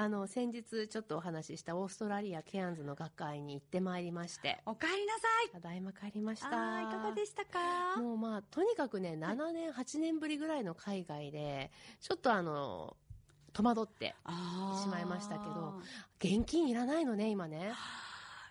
あの、先日ちょっとお話ししたオーストラリアケアンズの学会に行ってまいりまして。お帰りなさい。ただいま帰りました。いかがでしたか？もうまあ、とにかくね、7年、8年ぶりぐらいの海外で、ちょっとあの、戸惑ってしまいましたけど、現金いらないのね、今ね。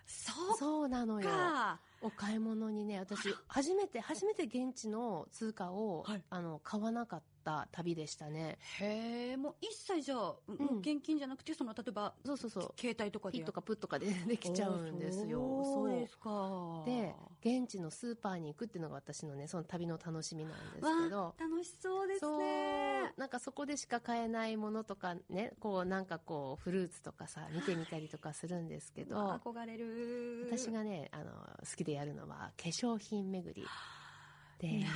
そうそうなのよ。か。お買い物にね、私、初めて、初めて現地の通貨を、はいあの、買わなかった旅でしたね。へえ、もう一切じゃあ、う現金じゃなくて、その、例えば、そうそうそう。携帯とかで？やピッとかプッとかでできちゃうんですよ。そうですか。で、現地のスーパーに行くっていうのが私のね、その旅の楽しみなんですけどわ、楽しそうですね。なんかそこでしか買えないものとかね、こうなんかこうフルーツとかさ、見てみたりとかするんですけど、わ憧れる。私がね、あの、好きでやるのは化粧品巡り。でな、る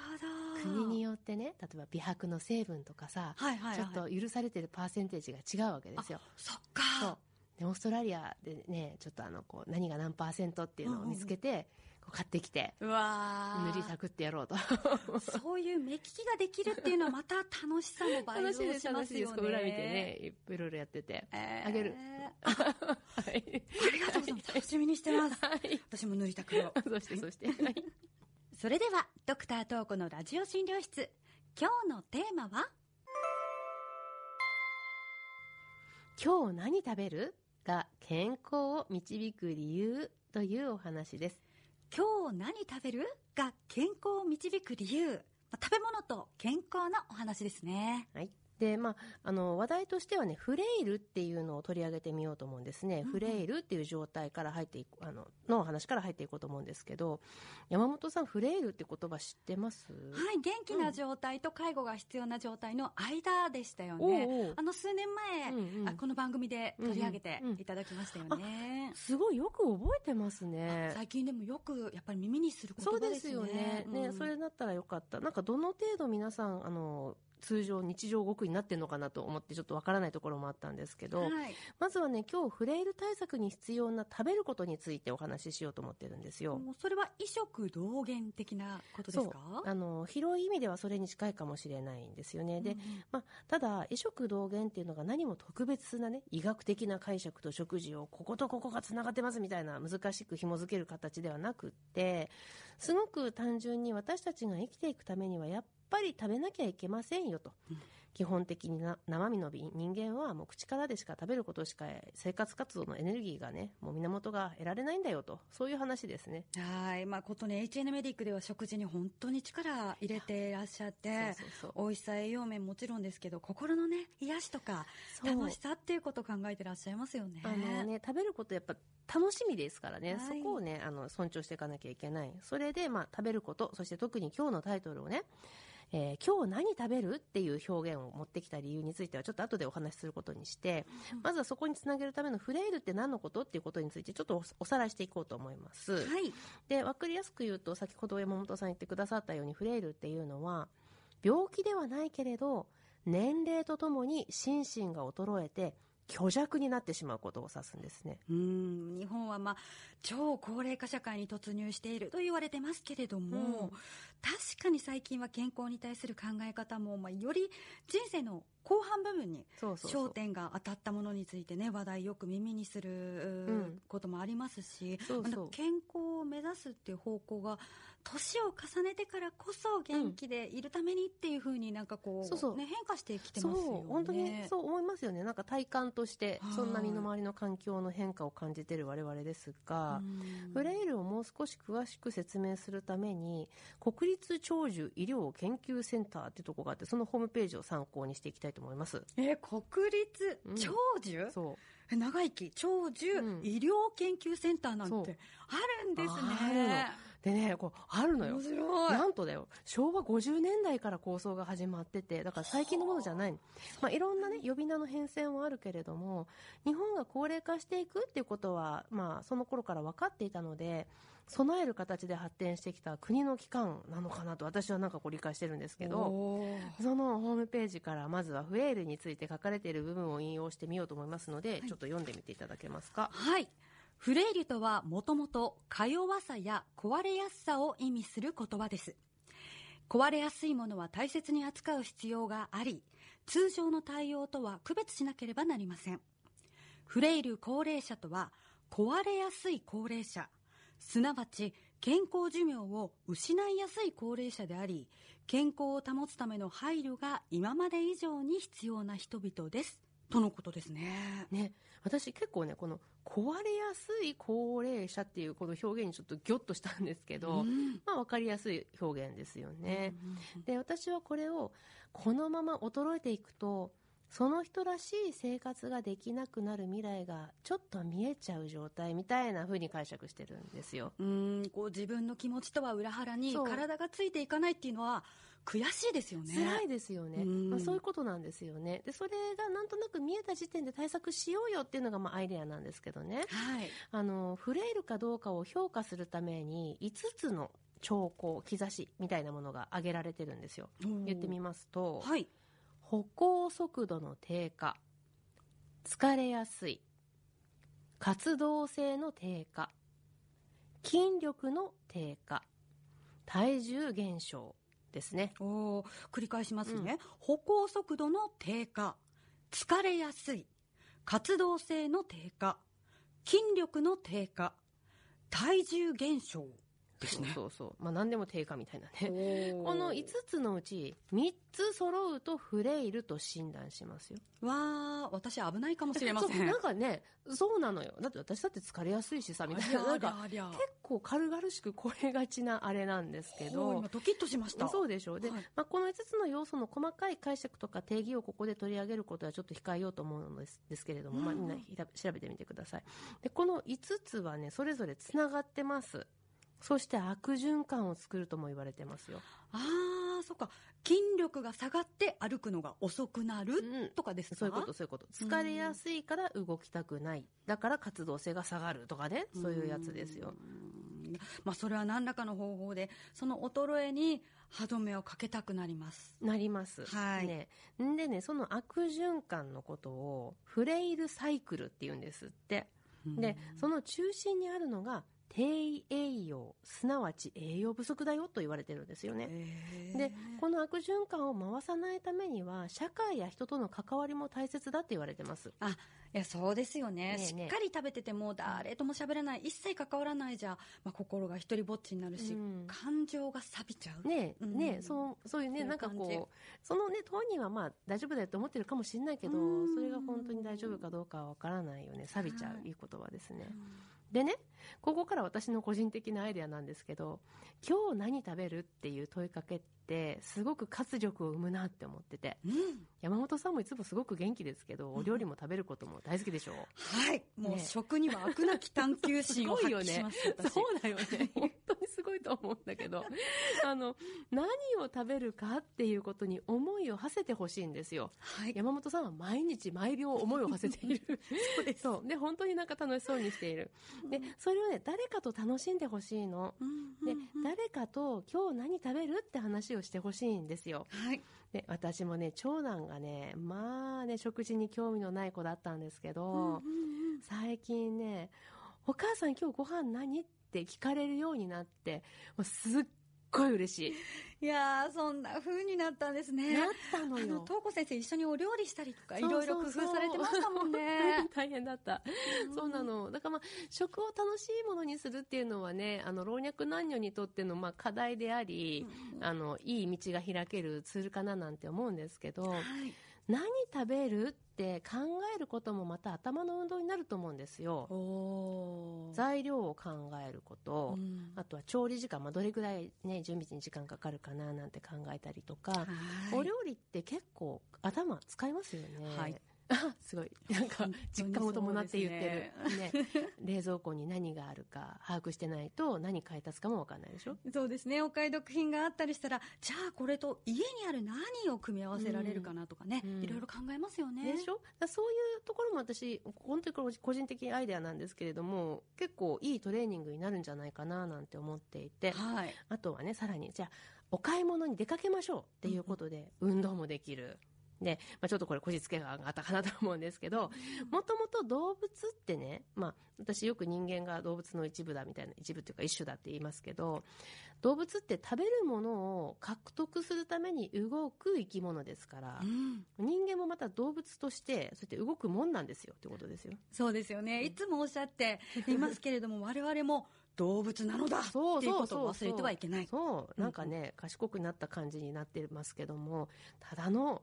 ほど。国によってね、例えば美白の成分とかさ、はいはいはい。ちょっと許されてるパーセンテージが違うわけですよ。そっか。そう。で、オーストラリアでね、ちょっとあの、こう、何が何パーセントっていうのを見つけて、こう買ってきて、うわー塗りたくってやろうと。そういう目利きができるっていうのはまた楽しさも倍増楽しますよね。楽しいです。裏見てね、いろいろやってて。えーあげる。あ はい。ありがとうございます。楽しみにしてます。はい。私も塗りたくよ。そして、そして。はい。それでは、ドクタートーコのラジオ診療室。今日のテーマは？今日何食べる？が健康を導く理由というお話です。今日何食べる？が健康を導く理由。まあ食べ物と健康のお話ですね。はい。で、まあ、あの、話題としてはね、フレイルっていうのを取り上げてみようと思うんですね。フレイルっていう状態から入っていく、あの、の話から入っていこうと思うんですけど、山本さん、フレイルって言葉知ってます？はい、元気な状態と介護が必要な状態の間でしたよね。おうおうあの、数年前、うんうんあこの番組で取り上げてうんうんいただきましたよね。すごいよく覚えてますね。最近でもよく、やっぱり耳にする言そうで葉ですすね。よね。ね、うんそれだったらよかった。なんかどの程度皆さん、あの、通常、日常極意になってるのかなと思ってちょっとわからないところもあったんですけど、はい。まずはね、今日フレイル対策に必要な食べることについてお話ししようと思ってるんですよ。それは異食同源的なことですか？あの、広い意味ではそれに近いかもしれないんですよね。で、うんうんまあ、ただ、異食同源っていうのが何も特別なね、医学的な解釈と食事をこことここが繋がってますみたいな難しく紐づける形ではなくって、すごく単純に私たちが生きていくためにはやっぱり食べなきゃいけませんよと。うん基本的にな生身の人間はもう口からでしか食べることしか生活活動のエネルギーがね、もう源が得られないんだよと。そういう話ですね。はい。まあ、ことね、HN メディックでは食事に本当に力入れていらっしゃって。美味しさ、栄養面もちろんですけど、心のね、癒しとか、楽しさっていうことを考えてらっしゃいますよね。あのね、食べることやっぱ楽しみですからね、はいそこをね、あの、尊重していかなきゃいけない。それで、まあ、食べること、そして特に今日のタイトルをね、えー今日何食べる？っていう表現を持ってきた理由についてはちょっと後でお話しすることにして、まずはそこにつなげるためのフレイルって何のことっていうことについてちょっとおおさらいしていこうと思います。はい。で、わかりやすく言うと、先ほど山本さん言ってくださったように、フレイルっていうのは、病気ではないけれど、年齢とともに心身が衰えて、虚弱になってしまうことを指すんですね。うん、日本はまあ、超高齢化社会に突入していると言われてますけれども、うん確かに最近は健康に対する考え方も、まあ、より人生の後半部分に焦点が当たったものについてね、話題よく耳にする、ん。こともありますし、そうそう。まあ健康を目指すっていう方向が、年を重ねてからこそ元気でいるためにっていうふうになんかこう、そうそうね、変化してきてますよね。本当にそう思いますよね。なんか体感としてはい、そんな身の回りの環境の変化を感じている我々ですが、うんフレイルをもう少し詳しく説明するために、国立長寿医療研究センターっていうところがあって、そのホームページを参考にしていきたいと思います。えー国立うん長寿、そう。え長生き？長寿、うん医療研究センターなんてあるんですね。でね、こう、あるのよ面。白い。なんとだよ、昭和50年代から構想が始まってて、だから最近のものじゃないの。まあ、いろんなね、呼び名の変遷はあるけれども、日本が高齢化していくっていうことは、まあ、その頃から分かっていたので、備える形で発展してきた国の機関なのかなと私はなんかこう理解してるんですけど、そのホームページからまずはフレイルについて書かれている部分を引用してみようと思いますので、ちょっと読んでみていただけますか。はい。フレイルとはもともとか弱さや壊れやすさを意味する言葉です。壊れやすいものは大切に扱う必要があり、通常の対応とは区別しなければなりませんフレイル高齢者とは壊れやすい高齢者すなわち健康寿命を失いやすい高齢者であり健康を保つための配慮が今まで以上に必要な人々ですとのことですね。ね、私結構ねこの壊れやすい高齢者っていうこの表現にちょっとギョッとしたんですけど、うん。まあ分かりやすい表現ですよね。うんで私はこれをこのまま衰えていくとその人らしい生活ができなくなる未来がちょっと見えちゃう状態みたいな風に解釈してるんですよ。うん。こう自分の気持ちとは裏腹に体がついていかないっていうのは悔しいですよね。辛いですよね、うん。まあ、そういうことなんですよね。でそれがなんとなく見えた時点で対策しようよっていうのがまあアイデアなんですけどね。はい。あのフレイルかどうかを評価するために5つの兆候兆しみたいなものが挙げられてるんですよ。言ってみますと、はい。歩行速度の低下疲れやすい活動性の低下筋力の低下体重減少ですね。お繰り返しますね、歩行速度の低下。疲れやすい。活動性の低下。筋力の低下。体重減少。ですね。そうそうまあ何でも低下みたいなね。ここの5つのうち3つ揃うとフレイルと診断しますよ。わー私危ないかもしれません。なんかねそうなのよ。だって私だって疲れやすいしさみたいな。なんか結構軽々しく超えがちなあれなんですけど。今ドキッとしました。そうでしょ。うで、はい。まあ、この5つの要素の細かい解釈とか定義をここで取り上げることはちょっと控えようと思うのですですけれども、まあ、みんな調べてみてください。でこの5つはねそれぞれつながってますそして悪循環を作るとも言われてますよ、ああそっか。筋力が下がって歩くのが遅くなるうん。とかですか、そういうことそういうこと。疲れやすいから動きたくない。だから活動性が下がるとかね。そういうやつですよ。うんまあそれは何らかの方法でその衰えに歯止めをかけたくなります。なります、はい。ね、んでねその悪循環のことをフレイルサイクルっていうんですって。でその中心にあるのが低栄養すなわち栄養不足だよと言われてるんですよね。でこの悪循環を回さないためには社会や人との関わりも大切だって言われてます。あいやそうですよね。ねえねえ。しっかり食べてても誰とも喋らない。一切関わらないじゃ、まあ、心が一人ぼっちになるし、うん。感情が錆びちゃう。ねえ、うん。ねえそうそういうねなんかこうそのね当人はまあ大丈夫だよと思ってるかもしれないけどうん。それが本当に大丈夫かどうかはわからないよね。錆びちゃう、はい。い、い言葉ですね。うんでねここから私の個人的なアイデアなんですけど今日何食べるっていう問いかけってすごく活力を生むなって思ってて。うん。山本さんもいつもすごく元気ですけどお料理も食べることも大好きでしょはい。もうね。食には飽くなき探求心を発揮します 私。そうだよね。本当にすごいと思うんだけど。あの何を食べるかっていうことに思いを馳せてほしいんですよ。はい。山本さんは毎日毎秒思いを馳せている。そうです。そう。で本当になんか楽しそうにしている。でそれをね誰かと楽しんでほしいの。で誰かと今日何食べるって話をしてほしいんですよ。はい。で私もね長男がねまあね食事に興味のない子だったんですけど、最近ね「お母さん今日ご飯何?」って聞かれるようになってもうすっごい嬉しいやーそんな風になったんですい、ね。なったのあのよ東子先生一緒にお料理したりとかいろいろ工夫されてましたもんね。大変だった。そうなの。だからまあ食を楽しいものにするっていうのはねあの老若男女にとってのまあ課題であり、あのいい道が開けるツールかななんて思うんですけどはい何食べるって考えることもまた頭の運動になると思うんですよ。材料を考えること、うん。あとは調理時間、まあ、どれぐらい、ね、準備に時間かかるかななんて考えたりとか、はい。お料理って結構頭使いますよね。はい。あ すごい。なんか実感を伴って言ってる、そうね。冷蔵庫に何があるか把握してないと何買い足すかも分かんないでしょ？そうですね。お買い得品があったりしたらじゃあこれと家にある何を組み合わせられるかなとかね、うん。いろいろ考えますよね。でしょ？そういうところも私本当に個人的アイデアなんですけれども結構いいトレーニングになるんじゃないかななんて思っていて。はい。あとはねさらにじゃあお買い物に出かけましょうっていうことで運動もできるで、まあ、ちょっとこれこじつけがあったかなと思うんですけど、もともと動物ってね、まあ、私よく人間が動物の一部だみたいな、一部っていうか一種だって言いますけど、動物って食べるものを獲得するために動く生き物ですから、うん人間もまた動物として、そうやって動くもんなんですよってことですよ。そうですよね。いつもおっしゃっていますけれども、我々も動物なのだそういうことそうそうを忘れてはいけない。そう、なんかね、賢くなった感じになってますけども、ただの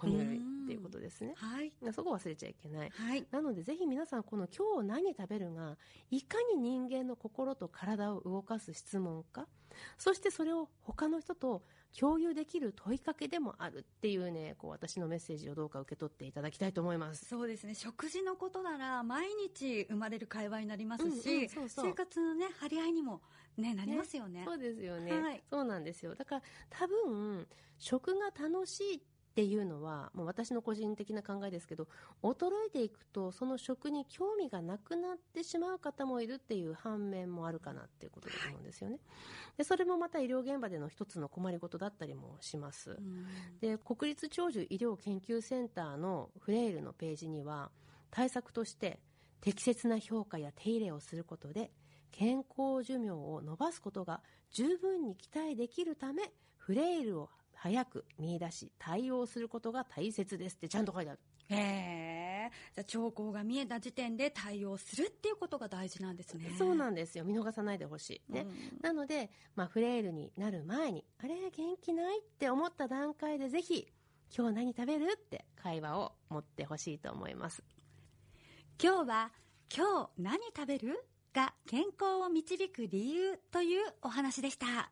哺乳類っていうことですね。はい。そこ忘れちゃいけない。はい。なのでぜひ皆さんこの今日何食べるがいかに人間の心と体を動かす質問かそしてそれを他の人と共有できる問いかけでもあるっていうねこう私のメッセージをどうか受け取っていただきたいと思いますそうですね。食事のことなら毎日生まれる会話になりますし、うんうんそうそう生活のね、張り合いにもね、なりますよね。そうですよね、はいそうなんですよだから多分食が楽しいっていうのはもう私の個人的な考えですけど衰えていくとその食に興味がなくなってしまう方もいるっていう反面もあるかなっていうことだと思うんですよね、でそれもまた医療現場での一つの困りごとだったりもします、で国立長寿医療研究センターのフレイルのページには対策として適切な評価や手入れをすることで健康寿命を伸ばすことが十分に期待できるためフレイルを早く見出し対応することが大切ですってちゃんと書いてある。へえ。じゃあ、兆候が見えた時点で対応するっていうことが大事なんですね。そうなんですよ。見逃さないでほしい。ね、うん。なので、まあ、フレイルになる前にあれ元気ないって思った段階でぜひ今日何食べるって会話を持ってほしいと思います。今日は、今日何食べる？が健康を導く理由というお話でした。